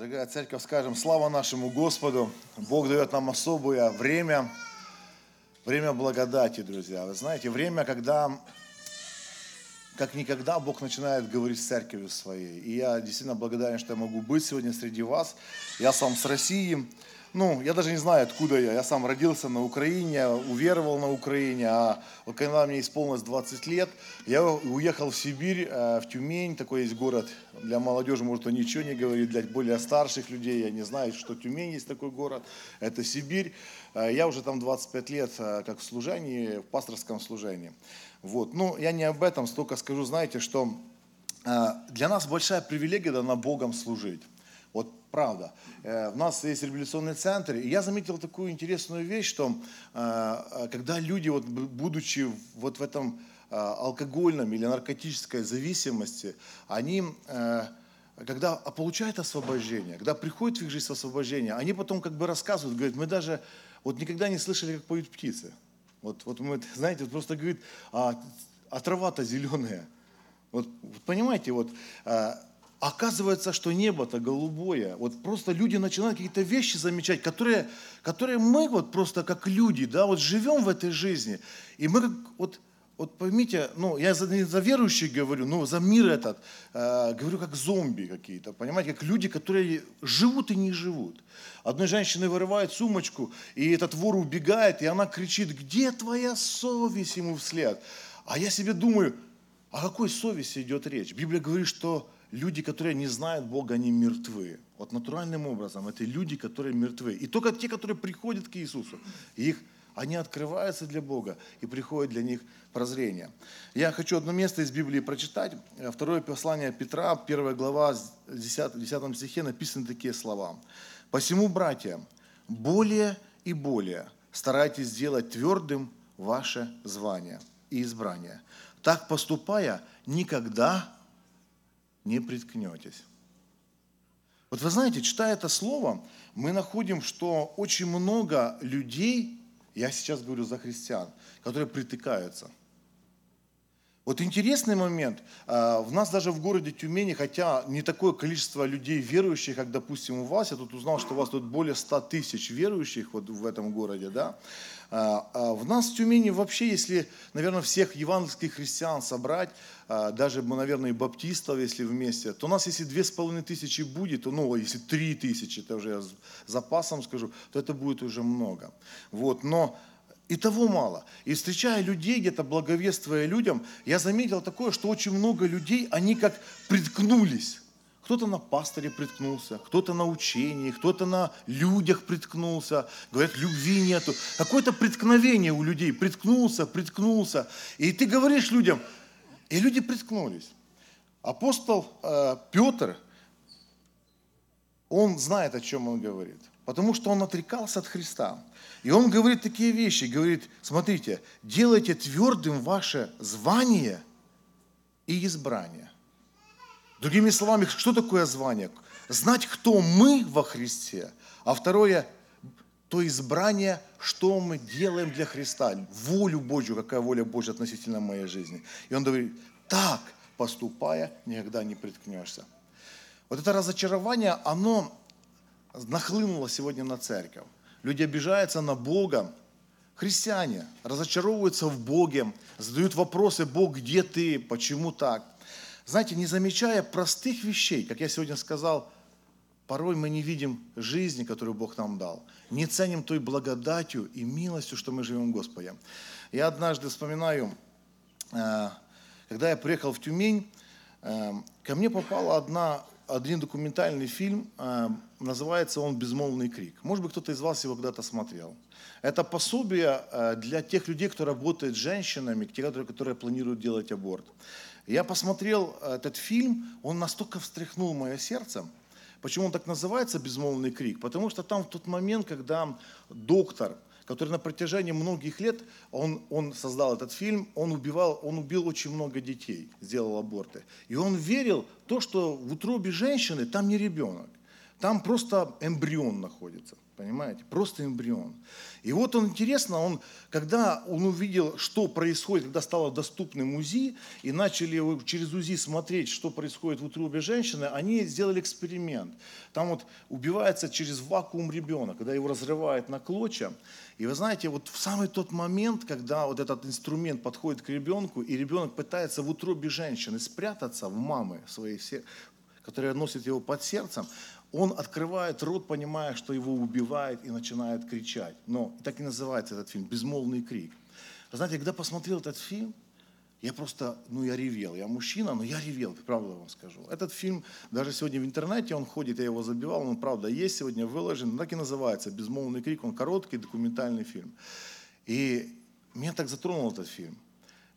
Дорогая церковь, скажем, слава нашему Господу. Бог дает нам особое время, время благодати, друзья. Вы знаете, время, когда как никогда Бог начинает говорить с церковью своей. И я действительно благодарен, что я могу быть сегодня среди вас. Я сам с России, ну, я даже не знаю, откуда я. Я сам родился на Украине, уверовал на Украине, а вот когда мне исполнилось 20 лет, я уехал в Сибирь, э, в Тюмень, такой есть город для молодежи, может, он ничего не говорит, для более старших людей, я не знаю, что Тюмень есть такой город, это Сибирь. Э, я уже там 25 лет э, как в служении, в пасторском служении. Вот. Ну, я не об этом, столько скажу, знаете, что для нас большая привилегия дана Богом служить. Вот правда. Э, у нас есть революционный центр, и я заметил такую интересную вещь, что э, когда люди, вот, будучи вот в этом э, алкогольном или наркотической зависимости, они когда получают освобождение, когда приходит в их жизнь освобождение, они потом как бы рассказывают, говорят, мы даже вот никогда не слышали, как поют птицы. Вот, вот мы, знаете, вот просто говорит, а, а трава-то зеленая. Вот, понимаете, вот Оказывается, что небо-то голубое. Вот просто люди начинают какие-то вещи замечать, которые, которые мы вот просто как люди, да, вот живем в этой жизни. И мы как, вот, вот поймите, ну, я за, не за верующих говорю, но за мир этот, э, говорю как зомби какие-то, понимаете, как люди, которые живут и не живут. Одной женщины вырывает сумочку, и этот вор убегает, и она кричит, где твоя совесть ему вслед? А я себе думаю, о какой совести идет речь? Библия говорит, что люди, которые не знают Бога, они мертвы. Вот натуральным образом это люди, которые мертвы. И только те, которые приходят к Иисусу, их, они открываются для Бога и приходит для них прозрение. Я хочу одно место из Библии прочитать. Второе послание Петра, первая глава, 10, 10 стихе написаны такие слова. «Посему, братья, более и более старайтесь сделать твердым ваше звание и избрание. Так поступая, никогда не приткнетесь. Вот вы знаете, читая это слово, мы находим, что очень много людей, я сейчас говорю за христиан, которые притыкаются. Вот интересный момент. А, в нас даже в городе Тюмени, хотя не такое количество людей верующих, как, допустим, у вас, я тут узнал, что у вас тут более 100 тысяч верующих вот в этом городе, да, а, а в нас в Тюмени вообще, если, наверное, всех евангельских христиан собрать, даже, наверное, и баптистов, если вместе, то у нас, если две с половиной тысячи будет, ну, если три тысячи, это уже я с запасом скажу, то это будет уже много. Вот, но и того мало. И встречая людей, где-то благовествуя людям, я заметил такое, что очень много людей, они как приткнулись кто-то на пасторе приткнулся, кто-то на учении, кто-то на людях приткнулся. Говорят, любви нету. Какое-то приткновение у людей. Приткнулся, приткнулся. И ты говоришь людям, и люди приткнулись. Апостол э, Петр, он знает, о чем он говорит. Потому что он отрекался от Христа. И он говорит такие вещи. Говорит, смотрите, делайте твердым ваше звание и избрание. Другими словами, что такое звание? Знать, кто мы во Христе. А второе, то избрание, что мы делаем для Христа. Волю Божью, какая воля Божья относительно моей жизни. И он говорит, так, поступая, никогда не приткнешься. Вот это разочарование, оно нахлынуло сегодня на церковь. Люди обижаются на Бога, христиане разочаровываются в Боге, задают вопросы, Бог, где ты, почему так? знаете, не замечая простых вещей, как я сегодня сказал, порой мы не видим жизни, которую Бог нам дал, не ценим той благодатью и милостью, что мы живем в Господе. Я однажды вспоминаю, э, когда я приехал в Тюмень, э, ко мне попал одна, один документальный фильм, э, называется он «Безмолвный крик». Может быть, кто-то из вас его когда-то смотрел. Это пособие для тех людей, кто работает с женщинами, которые, которые планируют делать аборт. Я посмотрел э, этот фильм, он настолько встряхнул мое сердце. Почему он так называется «Безмолвный крик»? Потому что там в тот момент, когда доктор, который на протяжении многих лет, он, он создал этот фильм, он, убивал, он убил очень много детей, сделал аборты. И он верил в то, что в утробе женщины там не ребенок. Там просто эмбрион находится. Понимаете? Просто эмбрион. И вот он интересно, он, когда он увидел, что происходит, когда стало доступным УЗИ, и начали через УЗИ смотреть, что происходит в утробе женщины, они сделали эксперимент. Там вот убивается через вакуум ребенок, когда его разрывает на клочья. И вы знаете, вот в самый тот момент, когда вот этот инструмент подходит к ребенку, и ребенок пытается в утробе женщины спрятаться в мамы своей, которая носит его под сердцем, он открывает рот, понимая, что его убивает, и начинает кричать. Но так и называется этот фильм «Безмолвный крик». Знаете, когда посмотрел этот фильм, я просто, ну я ревел. Я мужчина, но я ревел, правда вам скажу. Этот фильм, даже сегодня в интернете он ходит, я его забивал, он правда есть сегодня выложен, так и называется «Безмолвный крик», он короткий документальный фильм. И меня так затронул этот фильм.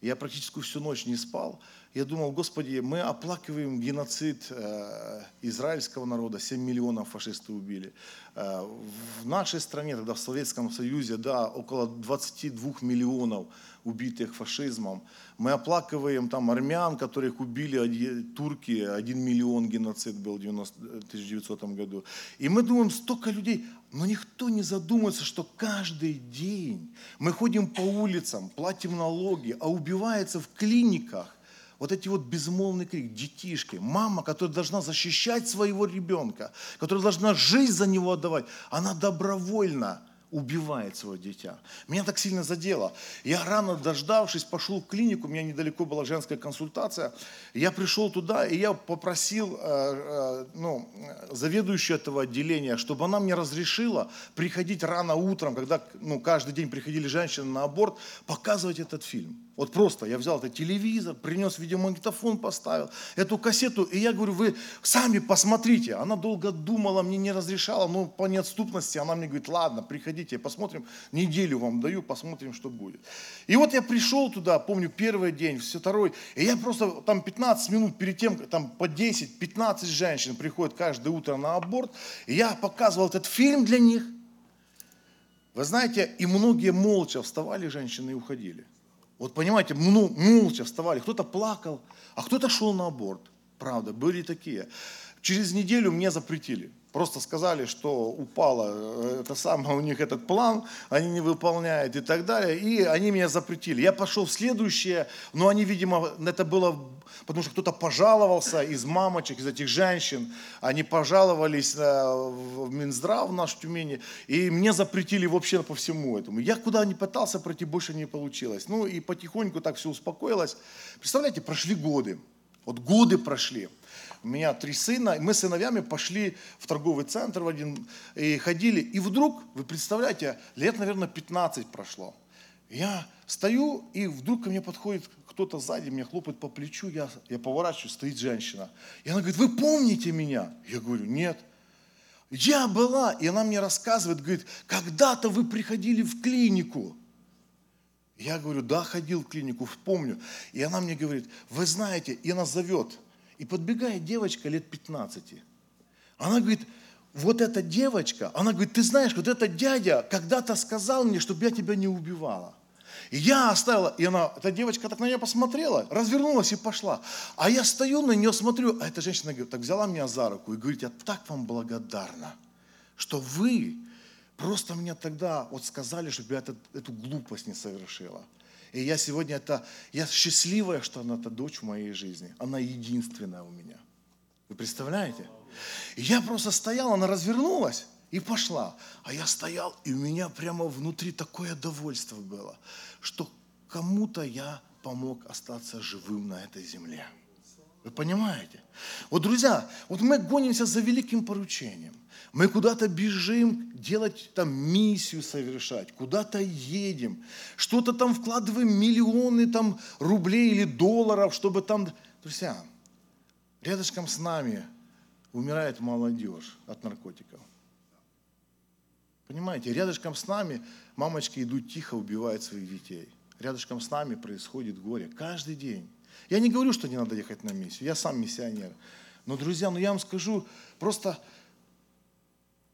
Я практически всю ночь не спал. Я думал, Господи, мы оплакиваем геноцид э, израильского народа, 7 миллионов фашисты убили. Э, в нашей стране, тогда в Советском Союзе, да, около 22 миллионов убитых фашизмом. Мы оплакиваем там армян, которых убили турки, 1 миллион геноцид был в 1900 году. И мы думаем, столько людей, но никто не задумывается, что каждый день мы ходим по улицам, платим налоги, а убивается в клиниках вот эти вот безмолвный крик, детишки, мама, которая должна защищать своего ребенка, которая должна жизнь за него отдавать, она добровольно – убивает свое дитя. Меня так сильно задело. Я рано дождавшись, пошел в клинику, у меня недалеко была женская консультация. Я пришел туда, и я попросил э, э, ну, заведующую этого отделения, чтобы она мне разрешила приходить рано утром, когда ну, каждый день приходили женщины на аборт, показывать этот фильм. Вот просто я взял этот телевизор, принес видеомагнитофон, поставил эту кассету, и я говорю, вы сами посмотрите. Она долго думала, мне не разрешала, но по неотступности она мне говорит, ладно, приходите, посмотрим, неделю вам даю, посмотрим, что будет. И вот я пришел туда, помню, первый день, все второй, и я просто там 15 минут перед тем, там по 10-15 женщин приходят каждое утро на аборт, и я показывал этот фильм для них. Вы знаете, и многие молча вставали женщины и уходили. Вот понимаете, ну, молча вставали, кто-то плакал, а кто-то шел на аборт. Правда, были такие. Через неделю мне запретили. Просто сказали, что упало э, это самое, у них этот план, они не выполняют и так далее. И они меня запретили. Я пошел в следующее, но они, видимо, это было, потому что кто-то пожаловался из мамочек, из этих женщин. Они пожаловались э, в Минздрав в наш Тюмени, и мне запретили вообще по всему этому. Я куда не пытался пройти, больше не получилось. Ну и потихоньку так все успокоилось. Представляете, прошли годы. Вот годы прошли у меня три сына, и мы с сыновьями пошли в торговый центр в один, и ходили, и вдруг, вы представляете, лет, наверное, 15 прошло. Я стою, и вдруг ко мне подходит кто-то сзади, меня хлопает по плечу, я, я поворачиваюсь, стоит женщина. И она говорит, вы помните меня? Я говорю, нет. Я была, и она мне рассказывает, говорит, когда-то вы приходили в клинику. Я говорю, да, ходил в клинику, помню. И она мне говорит, вы знаете, и она зовет и подбегает девочка лет 15. Она говорит, вот эта девочка, она говорит, ты знаешь, вот этот дядя когда-то сказал мне, чтобы я тебя не убивала. И я оставила, и она, эта девочка так на меня посмотрела, развернулась и пошла. А я стою на нее, смотрю, а эта женщина говорит, так взяла меня за руку и говорит, я так вам благодарна, что вы просто мне тогда вот сказали, чтобы я этот, эту глупость не совершила. И я сегодня это, я счастливая, что она это дочь в моей жизни. Она единственная у меня. Вы представляете? И я просто стоял, она развернулась и пошла. А я стоял, и у меня прямо внутри такое довольство было, что кому-то я помог остаться живым на этой земле. Вы понимаете? Вот, друзья, вот мы гонимся за великим поручением. Мы куда-то бежим делать там миссию совершать, куда-то едем, что-то там вкладываем миллионы там рублей или долларов, чтобы там... Друзья, рядышком с нами умирает молодежь от наркотиков. Понимаете, рядышком с нами мамочки идут тихо, убивают своих детей. Рядышком с нами происходит горе каждый день. Я не говорю, что не надо ехать на миссию, я сам миссионер. Но, друзья, ну я вам скажу, просто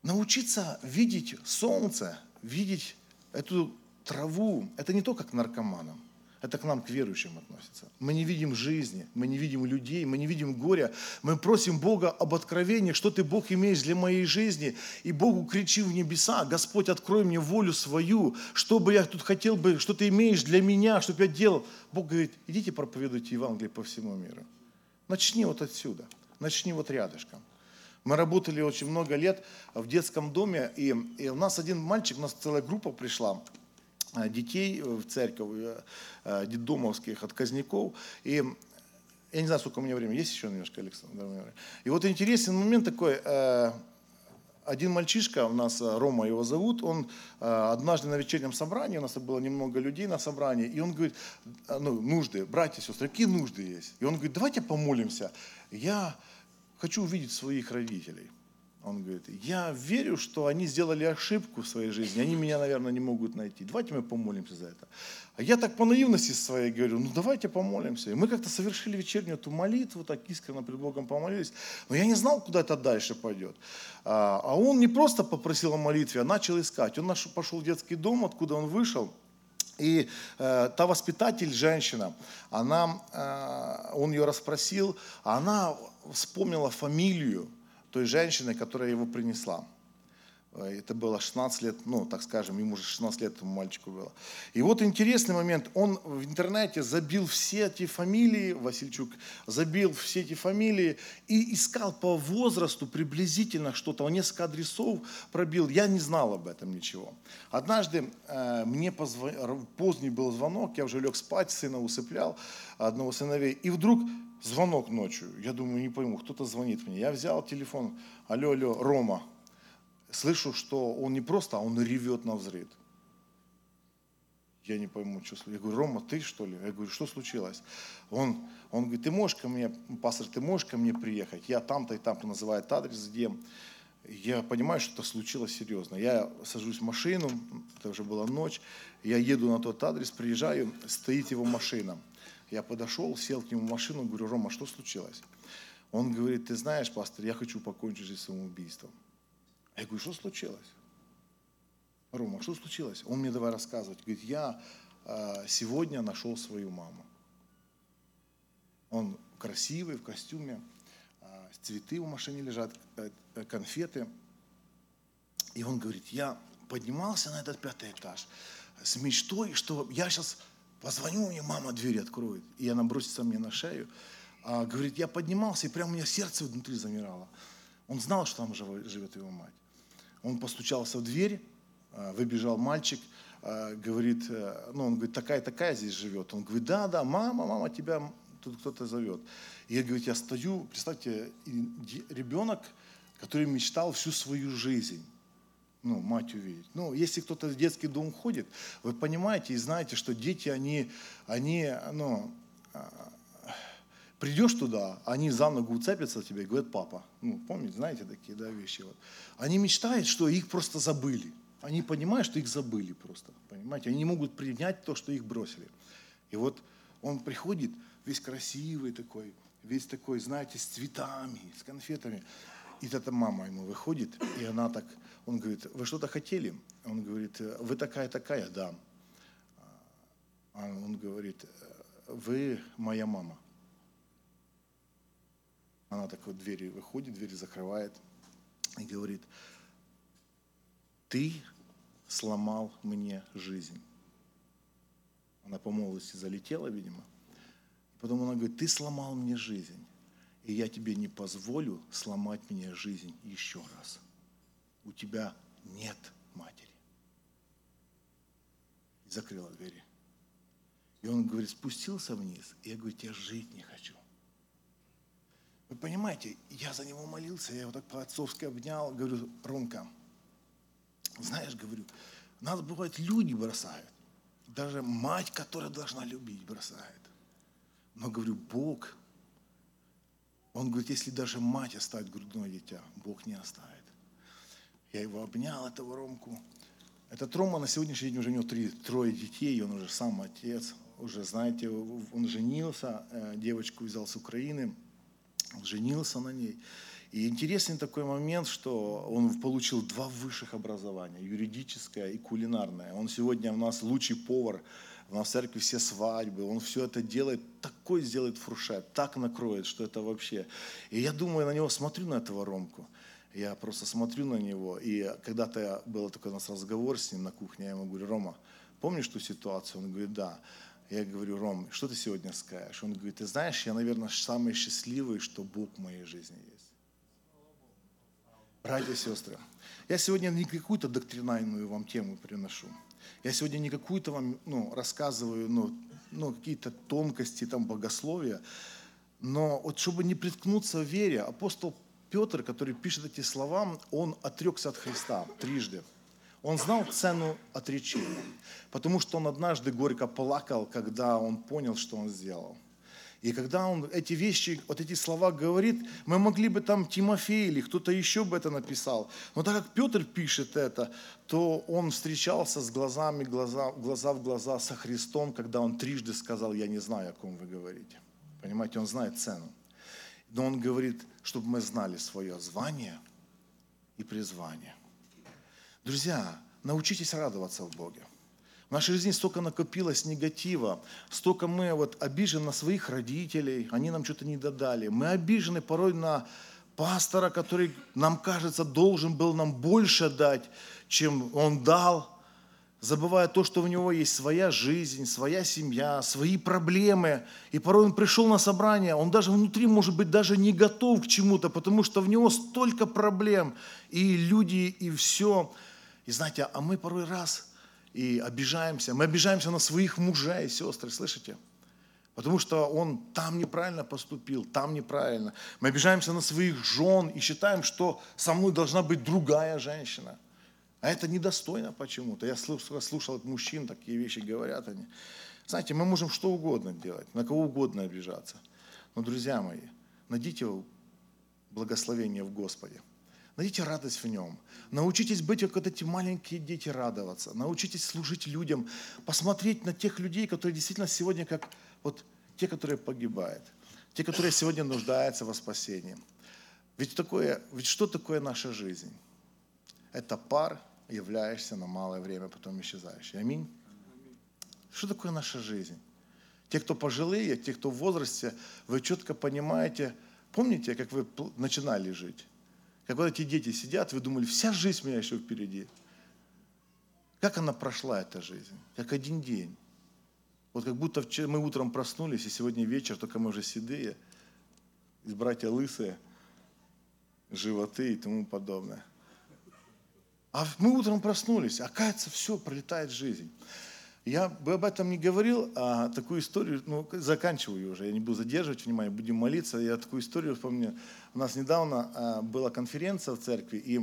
Научиться видеть солнце, видеть эту траву, это не то, как наркоманам. Это к нам, к верующим относится. Мы не видим жизни, мы не видим людей, мы не видим горя. Мы просим Бога об откровении, что ты, Бог, имеешь для моей жизни. И Богу кричим в небеса, Господь, открой мне волю свою, что бы я тут хотел бы, что ты имеешь для меня, чтобы я делал. Бог говорит, идите проповедуйте Евангелие по всему миру. Начни вот отсюда, начни вот рядышком. Мы работали очень много лет в детском доме, и, и у нас один мальчик, у нас целая группа пришла, детей в церковь, э, э, детдомовских отказников. И я не знаю, сколько у меня времени. Есть еще немножко, Александр? И вот интересный момент такой. Один мальчишка, у нас Рома его зовут, он однажды на вечернем собрании, у нас было немного людей на собрании, и он говорит, ну, нужды, братья сестры, какие нужды есть? И он говорит, давайте помолимся. Я хочу увидеть своих родителей. Он говорит, я верю, что они сделали ошибку в своей жизни, они меня, наверное, не могут найти. Давайте мы помолимся за это. А я так по наивности своей говорю, ну давайте помолимся. И мы как-то совершили вечернюю эту молитву, так искренне пред Богом помолились. Но я не знал, куда это дальше пойдет. А, а он не просто попросил о молитве, а начал искать. Он пошел в детский дом, откуда он вышел. И э, та воспитатель, женщина, она, э, он ее расспросил, а она вспомнила фамилию той женщины, которая его принесла. Э, это было 16 лет, ну, так скажем, ему уже 16 лет этому мальчику было. И вот интересный момент, он в интернете забил все эти фамилии, Васильчук забил все эти фамилии и искал по возрасту приблизительно что-то, он несколько адресов пробил, я не знал об этом ничего. Однажды э, мне позвон... поздний был звонок, я уже лег спать, сына усыплял, одного сыновей, и вдруг звонок ночью. Я думаю, не пойму, кто-то звонит мне. Я взял телефон, алло, алло, Рома. Слышу, что он не просто, а он ревет на взрыв. Я не пойму, что случилось. Я говорю, Рома, ты что ли? Я говорю, что случилось? Он, он говорит, ты можешь ко мне, пастор, ты можешь ко мне приехать? Я там-то и там-то называет адрес, где. Я понимаю, что это случилось серьезно. Я сажусь в машину, это уже была ночь, я еду на тот адрес, приезжаю, стоит его машина. Я подошел, сел к нему в машину, говорю, Рома, что случилось? Он говорит, ты знаешь, пастор, я хочу покончить жизнь самоубийством. Я говорю, что случилось? Рома, что случилось? Он мне давай рассказывать. Говорит, я э, сегодня нашел свою маму. Он красивый, в костюме, э, цветы в машине лежат, э, конфеты. И он говорит, я поднимался на этот пятый этаж с мечтой, что я сейчас Позвоню, мне мама дверь откроет. И она бросится мне на шею. А, говорит, я поднимался, и прямо у меня сердце внутри замирало. Он знал, что там живет его мать. Он постучался в дверь, а, выбежал мальчик, а, говорит, э, ну, он говорит, такая-такая здесь живет. Он говорит, да, да, мама, мама, тебя тут кто-то зовет. И я, говорит, я стою, представьте, ребенок, который мечтал всю свою жизнь ну, мать увидеть. Ну, если кто-то в детский дом ходит, вы понимаете и знаете, что дети, они, они ну, а, придешь туда, они за ногу уцепятся тебе и говорят, папа. Ну, помните, знаете такие да, вещи. Вот. Они мечтают, что их просто забыли. Они понимают, что их забыли просто. Понимаете, они не могут принять то, что их бросили. И вот он приходит весь красивый такой, весь такой, знаете, с цветами, с конфетами. И эта мама ему выходит, и она так, он говорит, вы что-то хотели? Он говорит, вы такая-такая, да. А он говорит, вы моя мама. Она так вот двери выходит, двери закрывает и говорит, ты сломал мне жизнь. Она по молодости залетела, видимо. Потом она говорит, ты сломал мне жизнь и я тебе не позволю сломать мне жизнь еще раз. У тебя нет матери. И закрыла двери. И он говорит, спустился вниз, и я говорю, я жить не хочу. Вы понимаете, я за него молился, я его так по-отцовски обнял, говорю, Ромка, знаешь, говорю, нас бывает люди бросают. Даже мать, которая должна любить, бросает. Но говорю, Бог он говорит, если даже мать оставит грудное дитя, Бог не оставит. Я его обнял, этого Ромку. Этот Рома на сегодняшний день уже у него три, трое детей, он уже сам отец, уже, знаете, он женился, э, девочку взял с Украины, женился на ней. И интересный такой момент, что он получил два высших образования, юридическое и кулинарное. Он сегодня у нас лучший повар у нас в церкви все свадьбы, он все это делает, такой сделает фуршет, так накроет, что это вообще. И я думаю, на него смотрю, на этого Ромку, я просто смотрю на него, и когда-то был такой у нас разговор с ним на кухне, я ему говорю, Рома, помнишь ту ситуацию? Он говорит, да. Я говорю, Ром, что ты сегодня скажешь? Он говорит, ты знаешь, я, наверное, самый счастливый, что Бог в моей жизни есть. Братья и сестры, я сегодня не какую-то доктринальную вам тему приношу. Я сегодня не какую-то вам ну, рассказываю ну, ну, какие-то тонкости там, богословия, но вот чтобы не приткнуться в вере, апостол Петр, который пишет эти слова, он отрекся от Христа трижды. Он знал цену отречения, потому что он однажды горько плакал, когда он понял, что он сделал – и когда он эти вещи, вот эти слова говорит, мы могли бы там Тимофей или кто-то еще бы это написал. Но так как Петр пишет это, то он встречался с глазами, глаза, глаза в глаза со Христом, когда он трижды сказал, я не знаю, о ком вы говорите. Понимаете, он знает цену. Но он говорит, чтобы мы знали свое звание и призвание. Друзья, научитесь радоваться в Боге. В нашей жизни столько накопилось негатива, столько мы вот обижены на своих родителей, они нам что-то не додали. Мы обижены порой на пастора, который, нам кажется, должен был нам больше дать, чем он дал, забывая то, что у него есть своя жизнь, своя семья, свои проблемы. И порой он пришел на собрание, он даже внутри, может быть, даже не готов к чему-то, потому что в него столько проблем, и люди, и все. И знаете, а мы порой раз – и обижаемся. Мы обижаемся на своих мужей и сестры, слышите? Потому что он там неправильно поступил, там неправильно. Мы обижаемся на своих жен и считаем, что со мной должна быть другая женщина. А это недостойно почему-то. Я слушал от мужчин, такие вещи говорят они. Знаете, мы можем что угодно делать, на кого угодно обижаться. Но, друзья мои, найдите благословение в Господе. Найдите радость в нем. Научитесь быть, как вот эти маленькие дети, радоваться. Научитесь служить людям. Посмотреть на тех людей, которые действительно сегодня как вот те, которые погибают. Те, которые сегодня нуждаются во спасении. Ведь, такое, ведь что такое наша жизнь? Это пар, являешься на малое время, потом исчезаешь. Аминь. Что такое наша жизнь? Те, кто пожилые, те, кто в возрасте, вы четко понимаете, помните, как вы начинали жить? Как вот эти дети сидят, вы думали, вся жизнь у меня еще впереди. Как она прошла, эта жизнь? Как один день. Вот как будто мы утром проснулись, и сегодня вечер, только мы уже седые, из братья лысые, животы и тому подобное. А мы утром проснулись, оказывается, все, пролетает жизнь. Я бы об этом не говорил, а такую историю, ну, заканчиваю уже, я не буду задерживать внимание, будем молиться. Я такую историю вспомню. У нас недавно а, была конференция в церкви, и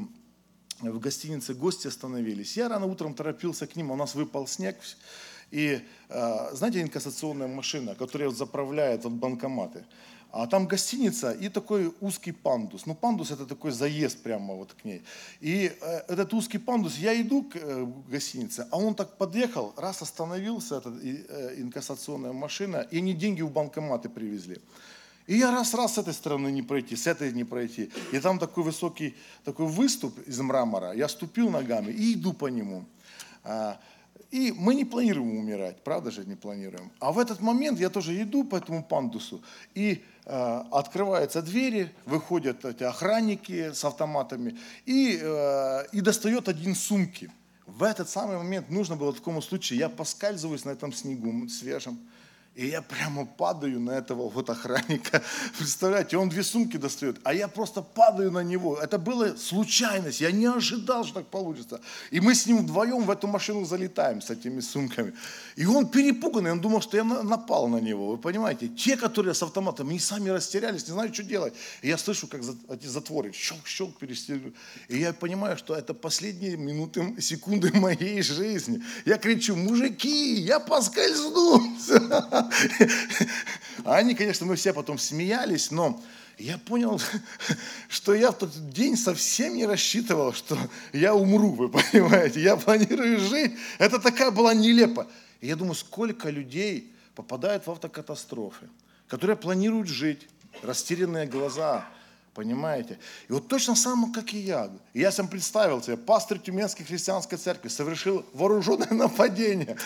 в гостинице гости остановились. Я рано утром торопился к ним, у нас выпал снег. И, а, знаете, инкассационная машина, которая заправляет вот банкоматы. А там гостиница и такой узкий пандус. Ну, пандус это такой заезд прямо вот к ней. И э, этот узкий пандус, я иду к э, гостинице, а он так подъехал, раз остановился, эта э, инкассационная машина, и они деньги в банкоматы привезли. И я раз-раз с этой стороны не пройти, с этой не пройти. И там такой высокий такой выступ из мрамора. Я ступил ногами и иду по нему. И мы не планируем умирать, правда же не планируем. А в этот момент я тоже иду по этому пандусу, и э, открываются двери, выходят эти охранники с автоматами, и, э, и достает один сумки. В этот самый момент нужно было в таком случае, я поскальзываюсь на этом снегу свежем, и я прямо падаю на этого вот охранника. Представляете, он две сумки достает, а я просто падаю на него. Это была случайность, я не ожидал, что так получится. И мы с ним вдвоем в эту машину залетаем с этими сумками. И он перепуганный, он думал, что я напал на него. Вы понимаете, те, которые с автоматом, они сами растерялись, не знают, что делать. И я слышу, как эти затворы щелк-щелк перестегивают. И я понимаю, что это последние минуты, секунды моей жизни. Я кричу, мужики, я поскользнулся. А они, конечно, мы все потом смеялись, но я понял, что я в тот день совсем не рассчитывал, что я умру, вы понимаете. Я планирую жить. Это такая была нелепо. И я думаю, сколько людей попадают в автокатастрофы, которые планируют жить, растерянные глаза, понимаете? И вот точно самое, как и я. я сам представил себе, пастор Тюменской христианской церкви совершил вооруженное нападение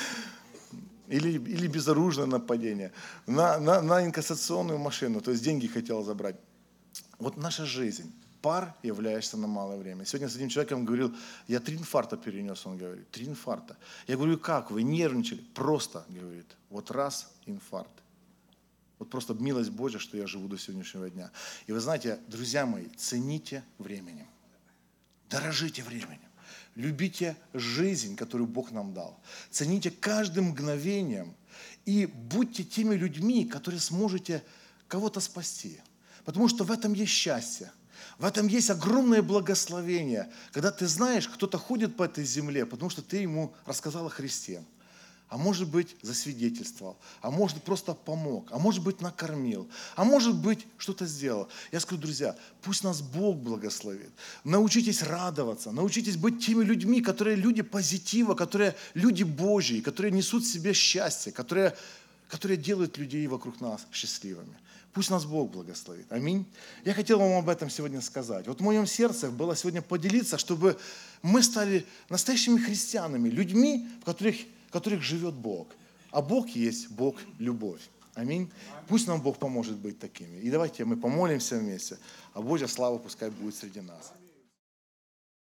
или, или безоружное нападение, на, на, на инкассационную машину, то есть деньги хотел забрать. Вот наша жизнь. Пар являешься на малое время. Сегодня с этим человеком говорил, я три инфаркта перенес, он говорит, три инфаркта. Я говорю, как, вы нервничали? Просто, говорит, вот раз инфаркт. Вот просто милость Божья, что я живу до сегодняшнего дня. И вы знаете, друзья мои, цените временем. Дорожите временем. Любите жизнь, которую Бог нам дал. Цените каждым мгновением и будьте теми людьми, которые сможете кого-то спасти. Потому что в этом есть счастье. В этом есть огромное благословение, когда ты знаешь, кто-то ходит по этой земле, потому что ты ему рассказал о Христе а может быть засвидетельствовал, а может просто помог, а может быть накормил, а может быть что-то сделал. Я скажу, друзья, пусть нас Бог благословит. Научитесь радоваться, научитесь быть теми людьми, которые люди позитива, которые люди Божьи, которые несут в себе счастье, которые, которые делают людей вокруг нас счастливыми. Пусть нас Бог благословит. Аминь. Я хотел вам об этом сегодня сказать. Вот в моем сердце было сегодня поделиться, чтобы мы стали настоящими христианами, людьми, в которых в которых живет Бог. А Бог есть Бог любовь. Аминь. Пусть нам Бог поможет быть такими. И давайте мы помолимся вместе, а Божья слава пускай будет среди нас.